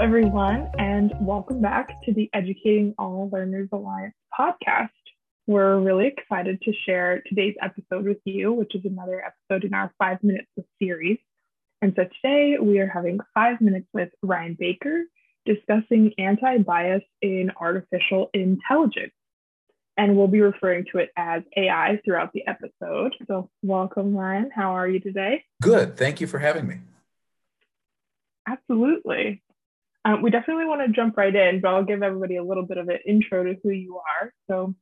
everyone, and welcome back to the Educating All Learners Alliance podcast. We're really excited to share today's episode with you, which is another episode in our Five Minutes of series. And so today we are having five minutes with Ryan Baker discussing anti bias in artificial intelligence. And we'll be referring to it as AI throughout the episode. So, welcome, Ryan. How are you today? Good. Thank you for having me. Absolutely. Um, we definitely want to jump right in, but I'll give everybody a little bit of an intro to who you are. So,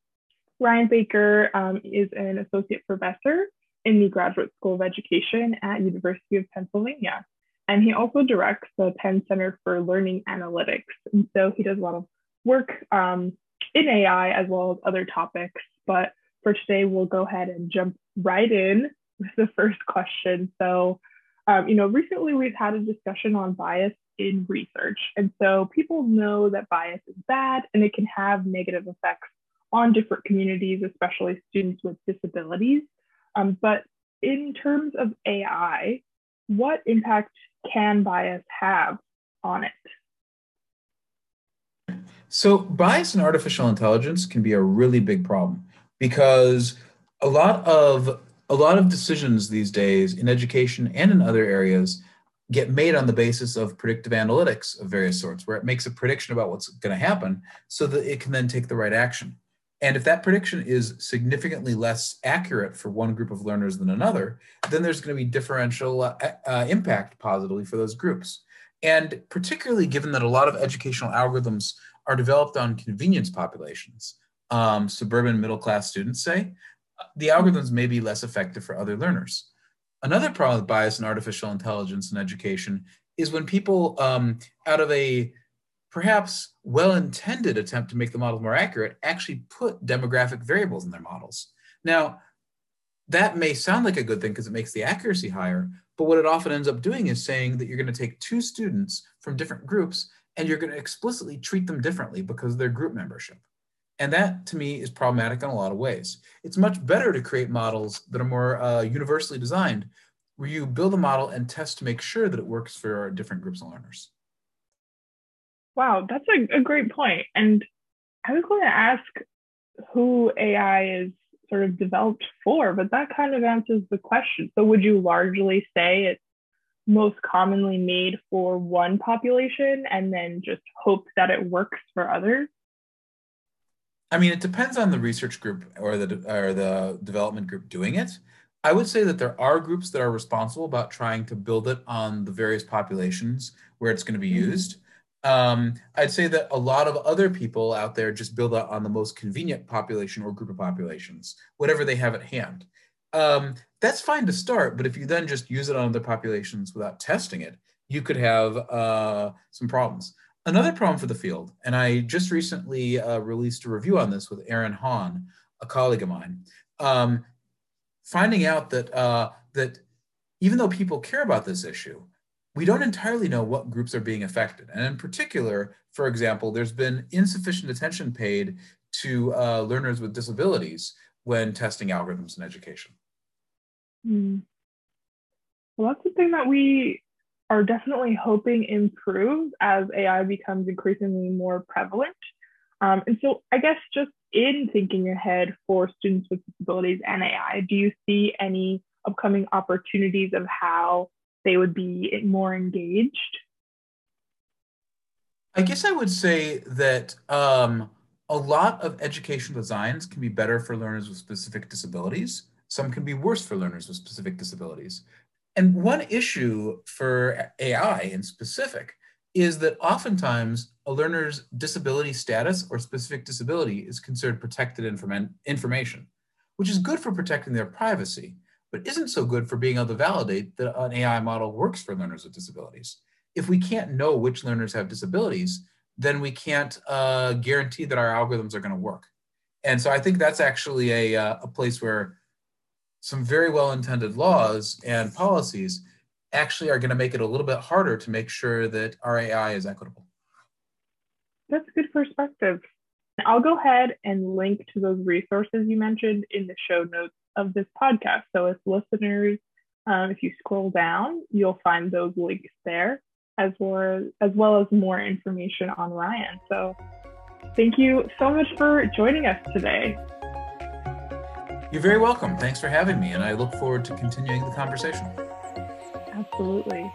Ryan Baker um, is an associate professor in the Graduate School of Education at University of Pennsylvania. And he also directs the Penn Center for Learning Analytics. And so he does a lot of work um, in AI as well as other topics. But for today, we'll go ahead and jump right in with the first question. So, um, you know, recently we've had a discussion on bias in research. And so people know that bias is bad and it can have negative effects on different communities, especially students with disabilities. Um, but in terms of AI, what impact can bias have on it? So, bias in artificial intelligence can be a really big problem because a lot of a lot of decisions these days in education and in other areas get made on the basis of predictive analytics of various sorts, where it makes a prediction about what's going to happen so that it can then take the right action. And if that prediction is significantly less accurate for one group of learners than another, then there's going to be differential uh, uh, impact positively for those groups. And particularly given that a lot of educational algorithms are developed on convenience populations, um, suburban middle class students say, the algorithms may be less effective for other learners. Another problem with bias in artificial intelligence and education is when people, um, out of a perhaps well-intended attempt to make the model more accurate, actually put demographic variables in their models. Now, that may sound like a good thing because it makes the accuracy higher, but what it often ends up doing is saying that you're going to take two students from different groups and you're going to explicitly treat them differently because of their group membership. And that to me is problematic in a lot of ways. It's much better to create models that are more uh, universally designed, where you build a model and test to make sure that it works for different groups of learners. Wow, that's a, a great point. And I was going to ask who AI is sort of developed for, but that kind of answers the question. So, would you largely say it's most commonly made for one population and then just hope that it works for others? I mean, it depends on the research group or the or the development group doing it. I would say that there are groups that are responsible about trying to build it on the various populations where it's going to be mm-hmm. used. Um, I'd say that a lot of other people out there just build out on the most convenient population or group of populations, whatever they have at hand. Um, that's fine to start, but if you then just use it on other populations without testing it, you could have uh, some problems. Another problem for the field, and I just recently uh, released a review on this with Aaron Hawn, a colleague of mine, um, finding out that uh, that even though people care about this issue, we don't entirely know what groups are being affected. And in particular, for example, there's been insufficient attention paid to uh, learners with disabilities when testing algorithms in education. Mm. Well, that's the thing that we are definitely hoping improves as AI becomes increasingly more prevalent. Um, and so, I guess just in thinking ahead for students with disabilities and AI, do you see any upcoming opportunities of how they would be more engaged? I guess I would say that um, a lot of educational designs can be better for learners with specific disabilities. Some can be worse for learners with specific disabilities. And one issue for AI in specific is that oftentimes a learner's disability status or specific disability is considered protected inform information, which is good for protecting their privacy but isn't so good for being able to validate that an AI model works for learners with disabilities. If we can't know which learners have disabilities, then we can't uh, guarantee that our algorithms are going to work. And so I think that's actually a, uh, a place where some very well-intended laws and policies actually are going to make it a little bit harder to make sure that our AI is equitable. That's a good perspective. I'll go ahead and link to those resources you mentioned in the show notes of this podcast. So, if listeners, um, if you scroll down, you'll find those links there. as well, as well as more information on Ryan. So thank you so much for joining us today. You're very welcome. Thanks for having me, and I look forward to continuing the conversation. Absolutely.